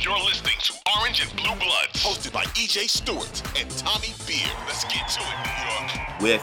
You're listening to Orange and Blue Bloods, hosted by EJ Stewart and Tommy Beer. Let's get to it, New York. With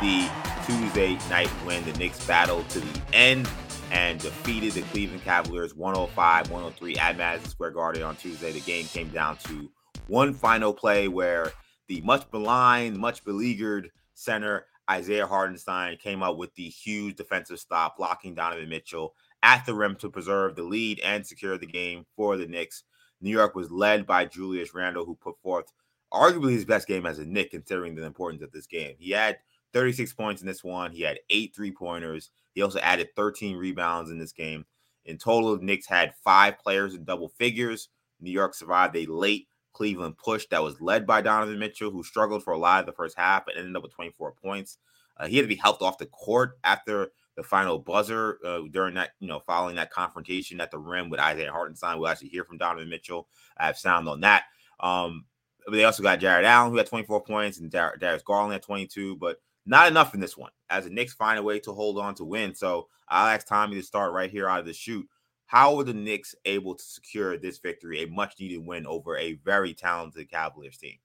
the Tuesday night win, the Knicks battled to the end and defeated the Cleveland Cavaliers 105 103 at Madison Square Garden on Tuesday. The game came down to one final play where the much maligned, much beleaguered center Isaiah Hartenstein came up with the huge defensive stop, blocking Donovan Mitchell at the rim to preserve the lead and secure the game for the Knicks. New York was led by Julius Randle, who put forth arguably his best game as a Knick, considering the importance of this game. He had 36 points in this one. He had eight three pointers. He also added 13 rebounds in this game. In total, the Knicks had five players in double figures. New York survived a late Cleveland push that was led by Donovan Mitchell, who struggled for a lot of the first half but ended up with 24 points. Uh, he had to be helped off the court after the final buzzer uh, during that, you know, following that confrontation at the rim with Isaiah Hartenstein. We'll actually hear from Donovan Mitchell. I have sound on that. Um, but they also got Jarrett Allen, who had 24 points, and Dar- Darius Garland at 22, but not enough in this one. As the Knicks find a way to hold on to win. So I'll ask Tommy to start right here out of the chute. How were the Knicks able to secure this victory, a much needed win over a very talented Cavaliers team?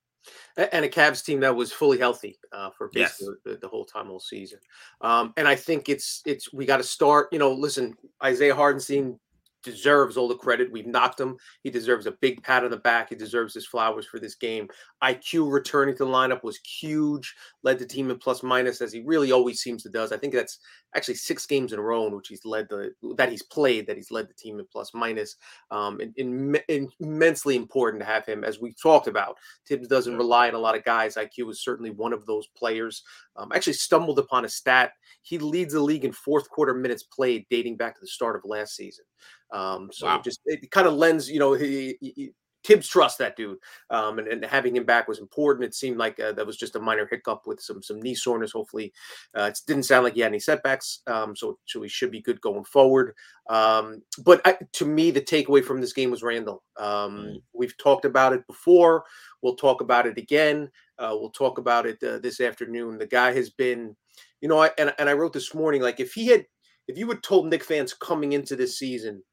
And a Cavs team that was fully healthy uh, for basically yes. the, the, whole time all season. Um, and I think it's it's we got to start. You know, listen, Isaiah Hartenstein deserves all the credit. We've knocked him. He deserves a big pat on the back. He deserves his flowers for this game. IQ returning to the lineup was huge. Led the team in plus minus as he really always seems to does. I think that's actually six games in a row in which he's led the that he's played that he's led the team in plus minus. Um, and, and, and immensely important to have him as we've talked about. Thibs doesn't rely on a lot of guys. IQ is certainly one of those players. Um, actually stumbled upon a stat. He leads the league in fourth quarter minutes played dating back to the start of last season. Um, so wow. just it kind of lends, you know, he, he, Thibs trusts that dude, um, and, and, having him back was important. It seemed like uh, that was just a minor hiccup with some some knee soreness. Hopefully, uh, it didn't sound like he had any setbacks, um, so so he should be good going forward. Um, but I, to me, the takeaway from this game was Randle. Um, mm. We've talked about it before. We'll talk about it again. Uh, we'll talk about it uh, this afternoon. The guy has been, you know, I, and and I wrote this morning like if he had, if you had told Knick fans coming into this season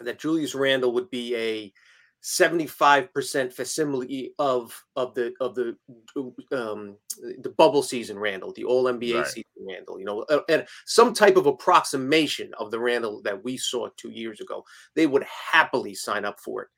that Julius Randle would be a 75% facsimile of of the of the um the bubble season Randle, the all NBA right. season Randle, you know, and some type of approximation of the Randle that we saw 2 years ago. They would happily sign up for it.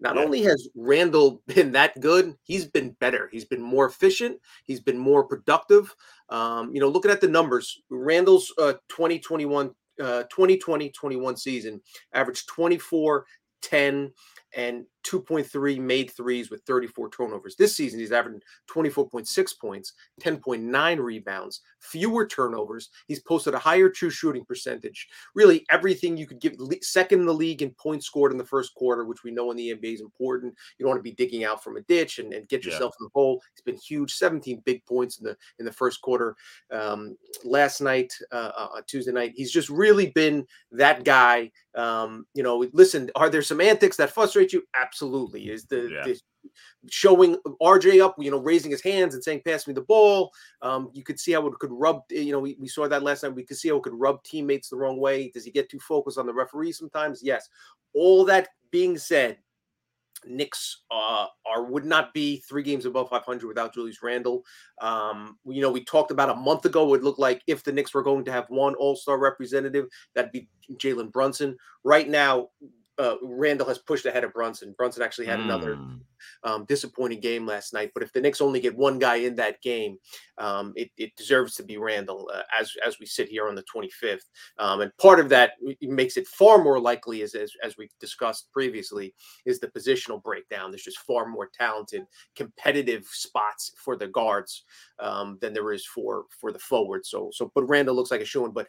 Not yeah. only has Randle been that good, he's been better. He's been more efficient. He's been more productive. Um, you know, looking at the numbers, Randle's uh, 2021 uh, 2020 21 season averaged 24, 10, and 2.3 made threes with 34 turnovers. This season, he's averaging 24.6 points, 10.9 rebounds, fewer turnovers. He's posted a higher true shooting percentage. Really, everything you could give second in the league in points scored in the first quarter, which we know in the NBA is important. You don't want to be digging out from a ditch and, and get yourself yeah. in the hole. It's been huge, 17 big points in the in the first quarter. Um, last night, uh, uh, Tuesday night, he's just really been that guy. Um, you know, listen, are there some antics that frustrate you? Absolutely absolutely is the, yeah. the, showing RJ up, you know, raising his hands and saying, "Pass me the ball." Um, you could see how it could rub. You know, we, we saw that last time. We could see how it could rub teammates the wrong way. Does he get too focused on the referee sometimes? Yes. All that being said, Knicks uh, are would not be three games above 500 without Julius Randle. Um, you know, we talked about a month ago. It looked like if the Knicks were going to have one All Star representative, that'd be Jalen Brunson. Right now, uh, Randle has pushed ahead of Brunson. Brunson actually had mm. another um, disappointing game last night. But if the Knicks only get one guy in that game, um, it, it, deserves to be Randle uh, as as we sit here on the 25th. Um, and part of that makes it far more likely, as, as as we've discussed previously, is the positional breakdown. There's just far more talented, competitive spots for the guards um, than there is for for the forwards. So so, but Randle looks like a showing. But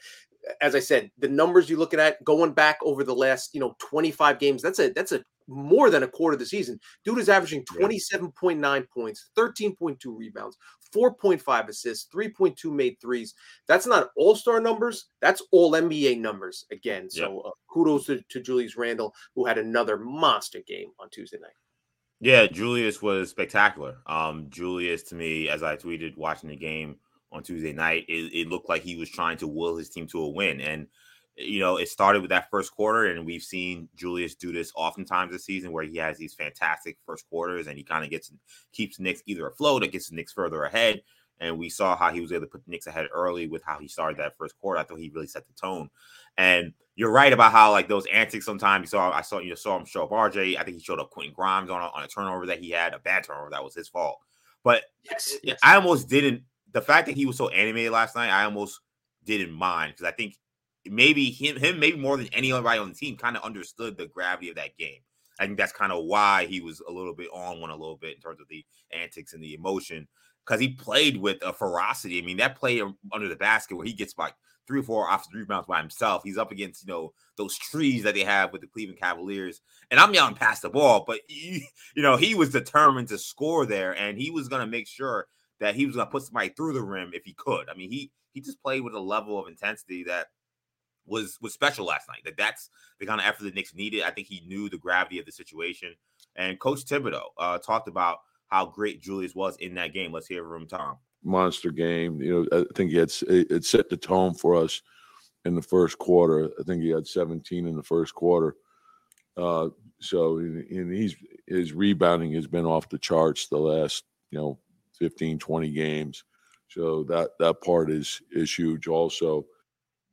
as I said, the numbers you're looking at going back over the last, you know, 25 games, that's a that's a more than a quarter of the season. Dude is averaging 27.9 points, 13.2 rebounds, 4.5 assists, 3.2 made threes. That's not all star numbers. That's all NBA numbers again. So uh, kudos to, to Julius Randle, who had another monster game on Tuesday night. Yeah, Julius was spectacular. Um, Julius, to me, as I tweeted watching the game on Tuesday night, it, it looked like he was trying to will his team to a win. And you know, it started with that first quarter, and we've seen Julius do this oftentimes this season where he has these fantastic first quarters and he kind of gets keeps Knicks either afloat or gets the Knicks further ahead. And we saw how he was able to put the Knicks ahead early with how he started that first quarter. I thought he really set the tone. And you're right about how like those antics sometimes you saw I saw you saw him show up RJ. I think he showed up Quentin Grimes on a, on a turnover that he had, a bad turnover that was his fault. But yes, yes. I almost didn't the fact that he was so animated last night, I almost didn't mind because I think maybe him, him, maybe more than anybody on the team, kind of understood the gravity of that game. I think that's kind of why he was a little bit on one a little bit in terms of the antics and the emotion because he played with a ferocity. I mean, that play under the basket where he gets like three or four offensive rebounds by himself. He's up against you know those trees that they have with the Cleveland Cavaliers, and I'm yelling past the ball, but he, you know he was determined to score there, and he was going to make sure that he was going to put somebody through the rim if he could. I mean, he he just played with a level of intensity that was was special last night. That that's the kind of effort the Knicks needed. I think he knew the gravity of the situation. And Coach Thibodeau uh, talked about how great Julius was in that game. Let's hear from Tom. Monster game. You know, I think he had it set the tone for us in the first quarter. I think he had 17 in the first quarter. Uh, so and he's his rebounding has been off the charts the last you know 15 20 games so that that part is is huge also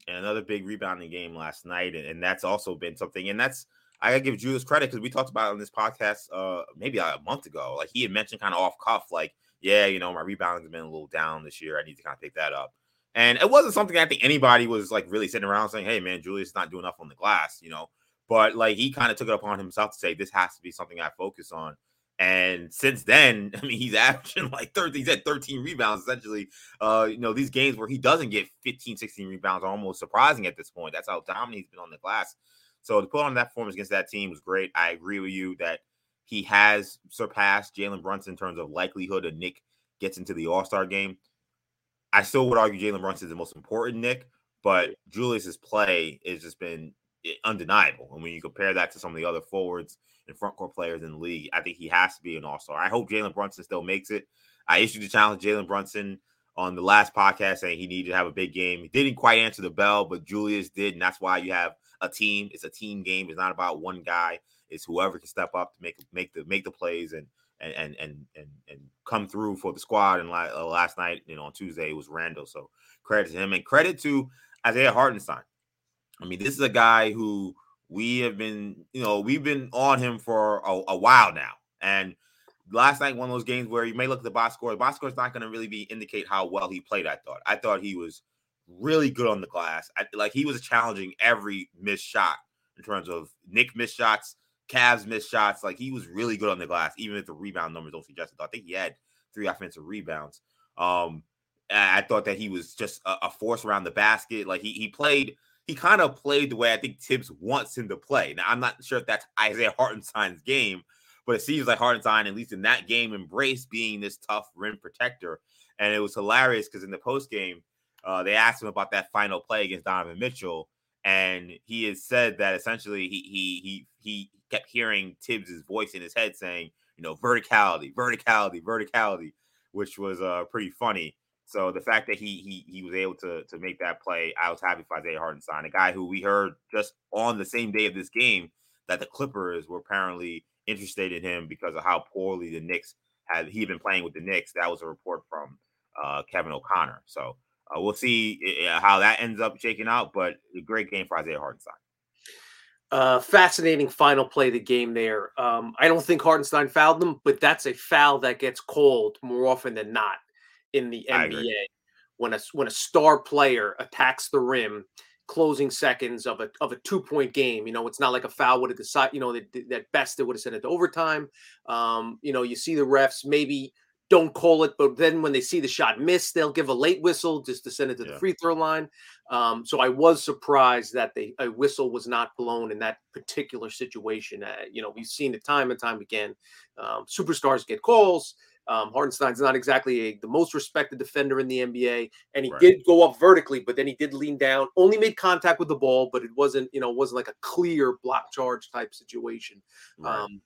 and another big rebounding game last night, and, and that's also been something. And that's I gotta give Julius credit because we talked about on this podcast uh maybe a month ago. Like he had mentioned kind of off cuff, like, yeah, you know, my rebounding has been a little down this year. I need to kind of pick that up. And it wasn't something I think anybody was like really sitting around saying, Hey man, Julius is not doing enough on the glass, you know. But like he kind of took it upon himself to say this has to be something I focus on. And since then, I mean, he's averaging like 13, he's at 13 rebounds essentially. Uh, you know, these games where he doesn't get 15, 16 rebounds are almost surprising at this point. That's how dominant he's been on the glass. So to put on that performance against that team was great. I agree with you that he has surpassed Jalen Brunson in terms of likelihood of Knick gets into the All Star game. I still would argue Jalen Brunson is the most important Knick, but Julius's play has just been eh, undeniable. And when you compare that to some of the other forwards and front court players in the league. I think he has to be an all star. I hope Jalen Brunson still makes it. I issued a challenge Jalen Brunson on the last podcast saying he needed to have a big game. He didn't quite answer the bell, but Julius did, and that's why you have a team. It's a team game. It's not about one guy. It's whoever can step up to make make the make the plays and and and and and, and come through for the squad. And uh, last night, you know, on Tuesday it was Randle. So credit to him and credit to Isaiah Hartenstein. I mean, this is a guy who we have been, you know, we've been on him for a, a while now. And last night, one of those games where you may look at the box score, the box score is not going to really be indicate how well he played. I thought. I thought he was really good on the glass. I, like he was challenging every missed shot in terms of Knick missed shots, Cavs missed shots. Like he was really good on the glass, even if the rebound numbers don't suggest it. I think he had three offensive rebounds. Um, I thought that he was just a, a force around the basket. Like he he played he kind of played the way I think Thibs wants him to play. Now, I'm not sure if that's Isaiah Hartenstein's game, but it seems like Hartenstein, at least in that game, embraced being this tough rim protector. And it was hilarious because in the post game, uh, they asked him about that final play against Donovan Mitchell, and he has said that essentially he he he he kept hearing Thibs's voice in his head saying, you know, verticality, verticality, verticality, which was uh pretty funny. So the fact that he he he was able to to make that play, I was happy for Isaiah Hartenstein, a guy who we heard just on the same day of this game that the Clippers were apparently interested in him because of how poorly the Knicks had he been playing with the Knicks. That was a report from uh, Kevin O'Connor. So uh, we'll see uh, how that ends up shaking out. But a great game for Isaiah Hartenstein. Uh, fascinating final play of the game there. Um, I don't think Hartenstein fouled them, but that's a foul that gets called more often than not in the NBA when a when a star player attacks the rim closing seconds of a of a two point game. You know, it's not like a foul would have decided. You know, that, that best it would have sent it to overtime. Um, you know, you see the refs maybe don't call it, but then when they see the shot miss, they'll give a late whistle just to send it to yeah. the free throw line. Um, so I was surprised that the a whistle was not blown in that particular situation. Uh, you know, we've seen it time and time again. Um, superstars get calls. Um, Hartenstein's not exactly a, the most respected defender in the NBA, and he right. did go up vertically, but then he did lean down. Only made contact with the ball, but it wasn't, you know, wasn't like a clear block charge type situation. Right. Um,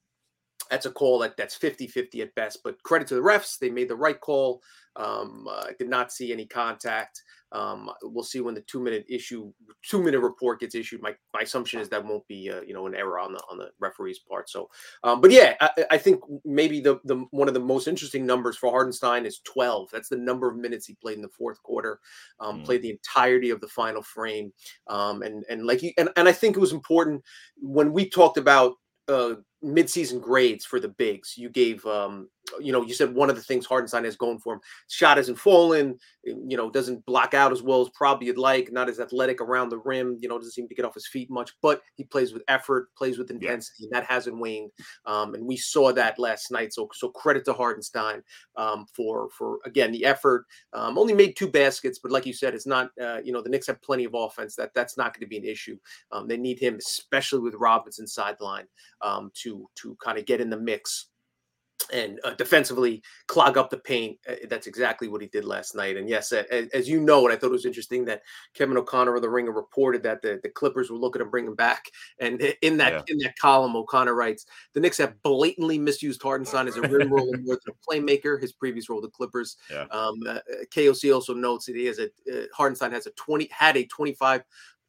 that's a call that that's 50-50 at best but credit to the refs they made the right call. Um, uh, did not see any contact. Um, we'll see when the two minute issue two minute report gets issued. My, my assumption is that won't be uh, you know an error on the on the referee's part. So um, but yeah I, I, think maybe the the one of the most interesting numbers for hartenstein is 12 that's the number of minutes he played in the fourth quarter um, mm. played the entirety of the final frame. Um, and and like you and, and i think it was important when we talked about uh, midseason grades for the bigs. You gave, um, you know, you said one of the things Hartenstein has going for him, shot hasn't fallen, you know, doesn't block out as well as probably you'd like, not as athletic around the rim, you know, doesn't seem to get off his feet much, but he plays with effort, plays with intensity, yeah. and that hasn't waned. Um, and we saw that last night. So, so credit to Hartenstein um, for, for again, the effort. Um, only made two baskets, but like you said, it's not, uh, you know, the Knicks have plenty of offense. That that's not going to be an issue. Um, they need him, especially with Robinson sideline, um, to to kind of get in the mix and uh, defensively clog up the paint. Uh, that's exactly what he did last night. And yes, uh, as you know, and I thought it was interesting that Kevin O'Connor of the Ringer reported that the, the Clippers were looking to bring him back. And in that yeah. in that column, O'Connor writes, "The Knicks have blatantly misused Hartenstein as a rim roller more than a playmaker. His previous role, the Clippers. Yeah. Um, uh, KOC also notes that he has a uh, Hartenstein has a twenty had a twenty five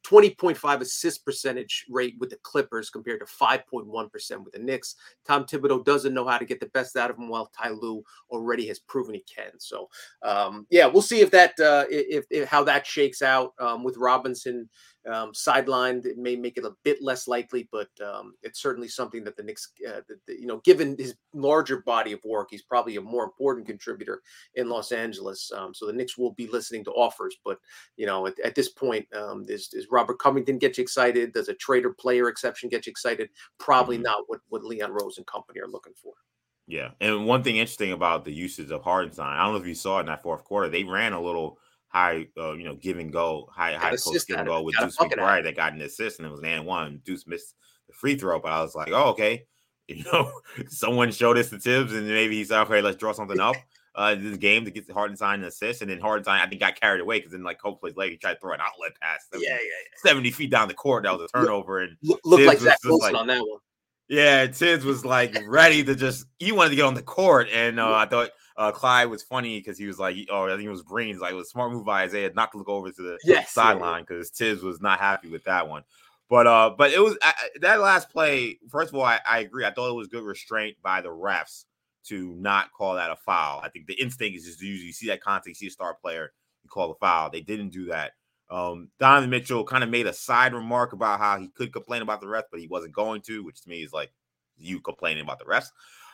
20.5 assist percentage rate with the Clippers compared to 5.1% with the Knicks. Tom Thibodeau doesn't know how to get the best out of him, while Ty Lue already has proven he can. So, um, yeah, we'll see if that uh, if, if, how that shakes out um, with Robinson um, sidelined. It may make it a bit less likely, but um, it's certainly something that the Knicks, uh, the, the, you know, given his larger body of work, he's probably a more important contributor in Los Angeles. Um, so the Knicks will be listening to offers, but you know, at, at this point, um, is, is Robert Covington get you excited? Does a traded player exception get you excited? Probably mm-hmm. not. What what Leon Rose and company are looking for. Yeah, and one thing interesting about the usage of Hartenstein, I don't know if you saw it in that fourth quarter, they ran a little high, uh, you know, give and go, high high post give and go with Deuce McBride that got an assist and it was an one. Deuce missed the free throw, but I was like, oh okay, you know, someone showed this to Thibs and maybe he said, okay, let's draw something up. Uh, this game to get the Hartenstein an assist, and then Hartenstein I think got carried away because then like Cope plays late, he tried to throw an outlet pass. Yeah, yeah, yeah, seventy feet down the court. That was a turnover, and looked look like Zach Wilson like, on that one. Yeah, Thibs was like ready to just he wanted to get on the court, and uh, I thought uh, Clyde was funny because he was like, oh, I think it was Breen. Like it was smart move by Isaiah not to look over to the yes, sideline because. Thibs was not happy with that one. But uh, but it was uh, that last play. First of all, I, I, agree. I thought it was good restraint by the refs to not call that a foul. I think the instinct is just usually you see that contact, you see a star player, you call a foul. They didn't do that. Um, Donovan Mitchell kind of made a side remark about how he could complain about the refs, but he wasn't going to, which to me is like you complaining about the refs.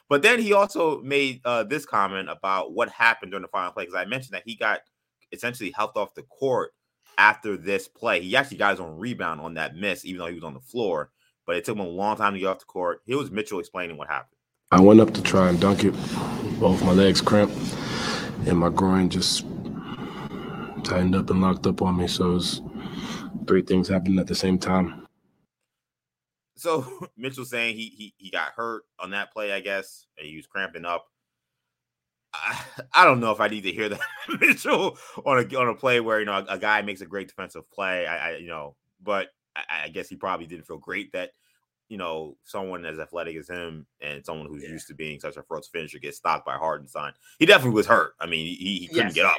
But then he also made uh, this comment about what happened during the final play because I mentioned that he got essentially helped off the court after this play. He actually got his own rebound on that miss, even though he was on the floor. But it took him a long time to get off the court. Here was Mitchell explaining what happened. I went up to try and dunk it. Both my legs cramped, and my groin just tightened up and locked up on me. So it was three things happening at the same time so Mitchell saying he he he got hurt on that play, I guess. He was cramping up. I, I don't know if I need to hear that Mitchell on a on a play where you know a, a guy makes a great defensive play. I, I you know, but I, I, guess he probably didn't feel great that you know someone as athletic as him and someone who's yeah. used to being such a first finisher gets stopped by Hartenstein. He definitely was hurt. I mean, he, he couldn't yes. get up.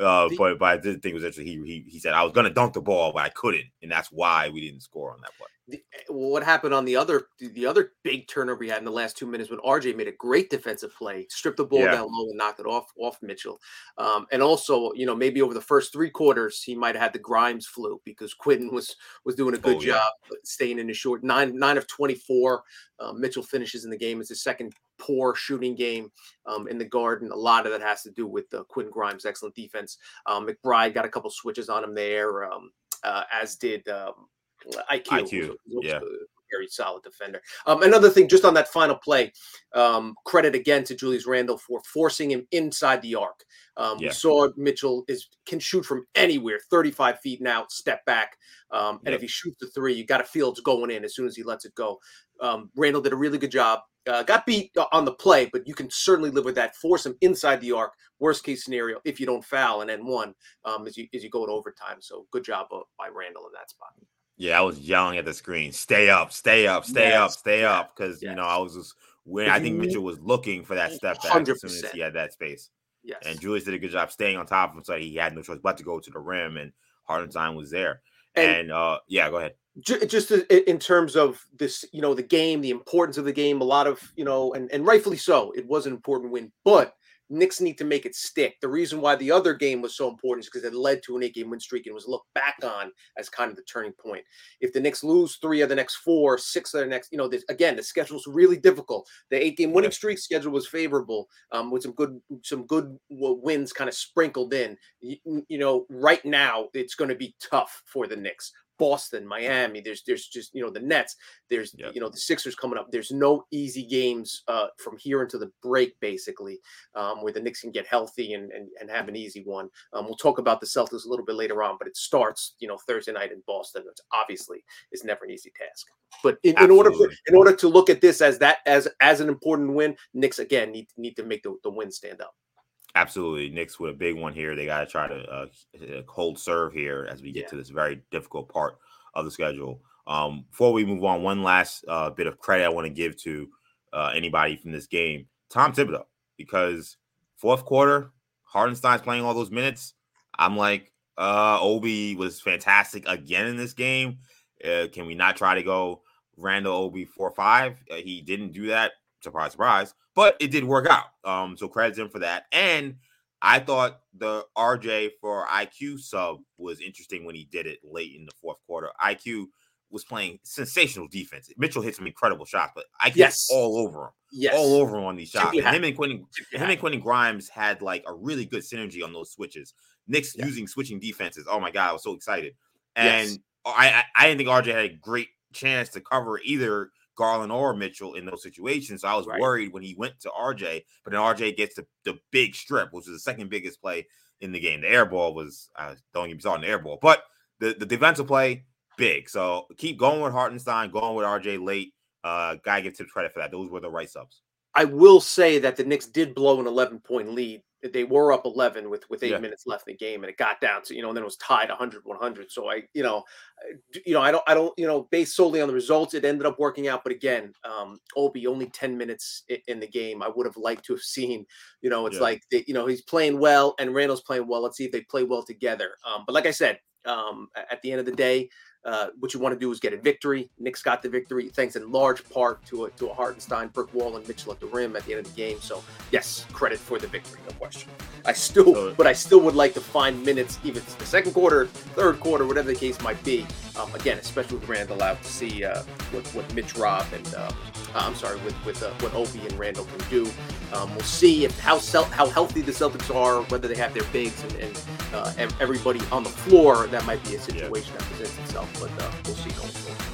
Uh, the, but but I did think it was actually he, he he said I was gonna dunk the ball, but I couldn't, and that's why we didn't score on that play the, eh, what happened on the other the other big turnover he had in the last two minutes when RJ made a great defensive play, stripped the ball yeah. down low and knocked it off off Mitchell. Um, and also, you know, maybe over the first three quarters he might have had the Grimes flu because Quentin was was doing a good oh, job staying in the short nine nine of twenty four. Um, Mitchell finishes in the game. as his second poor shooting game um, in the Garden. A lot of that has to do with uh, Quinn Grimes' excellent defense. Um, McBride got a couple switches on him there, um, uh, as did um, IQ. IQ. yeah. Very solid defender. Um, another thing, just on that final play, um, credit again to Julius Randle for forcing him inside the arc. Um, yeah. We saw Mitchell is can shoot from anywhere, 35 feet now, step back. Um, and yep. if he shoots the three, you got to feel it's going in as soon as he lets it go. Um, Randle did a really good job. Uh, got beat on the play, but you can certainly live with that. Force him inside the arc. Worst case scenario, if you don't foul and then one, um, as you as you go to overtime. So good job by Randle in that spot. Yeah, I was yelling at the screen, "Stay up, stay up, stay yes. up, stay up," because yes. you know I was just when I think Mitchell was looking for that step back 100%. as soon as he had that space. Yes. And Julius did a good job staying on top of him, so he had no choice but to go to the rim, and Hartenstein was there. And, and uh, yeah, go ahead. Just in terms of this, you know, the game, the importance of the game, a lot of, you know, and, and rightfully so, it was an important win, but Knicks need to make it stick. The reason why the other game was so important is because it led to an eight game win streak and was looked back on as kind of the turning point. If the Knicks lose three of the next four, six of the next, you know, this, again, the schedule is really difficult. The eight game winning streak schedule was favorable um, with some good, some good wins kind of sprinkled in. You, you know, right now it's going to be tough for the Knicks. Boston, Miami. There's there's just you know the Nets. There's yep. you know the Sixers coming up. There's no easy games uh, from here until the break, basically, um, where the Knicks can get healthy and and, and have an easy one. Um, we'll talk about the Celtics a little bit later on, but it starts you know Thursday night in Boston, which obviously is never an easy task. But in, in order for, in order to look at this as that as as an important win, Knicks again need need to make the, the win stand up. Absolutely, Knicks with a big one here. They got to try to uh, hold serve here as we get yeah. to this very difficult part of the schedule. Um, before we move on, one last uh, bit of credit I want to give to uh, anybody from this game, Tom Thibodeau, because fourth quarter, Hartenstein's playing all those minutes. I'm like, uh, Obi was fantastic again in this game. Uh, can we not try to go Randle Obi four five? Uh, he didn't do that. Surprise, surprise but it did work out. Um, so credit him for that. And I thought the RJ for IQ sub was interesting when he did it late in the fourth quarter. IQ was playing sensational defense. Mitchell hit some incredible shots, but I yes. all over him. Yes. All over him on these shots. And him and Quentin him and Quentin Grimes had like a really good synergy on those switches. Knicks yeah. using switching defenses. Oh my god, I was so excited. And yes. I, I I didn't think RJ had a great chance to cover either Garland or Mitchell in those situations. So I was right. worried when he went to RJ, but then RJ gets the, the big strip, which is the second biggest play in the game. The air ball was, uh, don't get me started on the air ball, but the, the defensive play, big. So keep going with Hartenstein, going with RJ late. Uh, guy gets Thibs credit for that. Those were the right subs. I will say that the Knicks did blow an 11 point lead. They were up 11 with with eight yeah. minutes left in the game and it got down to you know and then it was tied 100 100 so i you know you know i don't i don't you know based solely on the results it ended up working out. But again um obi only 10 minutes in the game i would have liked to have seen you know it's yeah. like they, you know he's playing well and randle's playing well. Let's see if they play well together. Um but like i said um at the end of the day uh, what you want to do is get a victory. Knicks got the victory, thanks in large part to a, to a Hartenstein, brick wall, and Mitchell at the rim at the end of the game. So, yes, credit for the victory, no question. I still, but I still would like to find minutes, even the second quarter, third quarter, whatever the case might be. Um, again, especially with Randle out, to see uh, what, what Mitch Rob and uh, I'm sorry, with with uh, what Obi and Randle can do. Um, we'll see if how how healthy the Celtics are, whether they have their bigs and, and uh, everybody on the floor. That might be a situation yeah. that presents itself, but uh, we'll see going forward.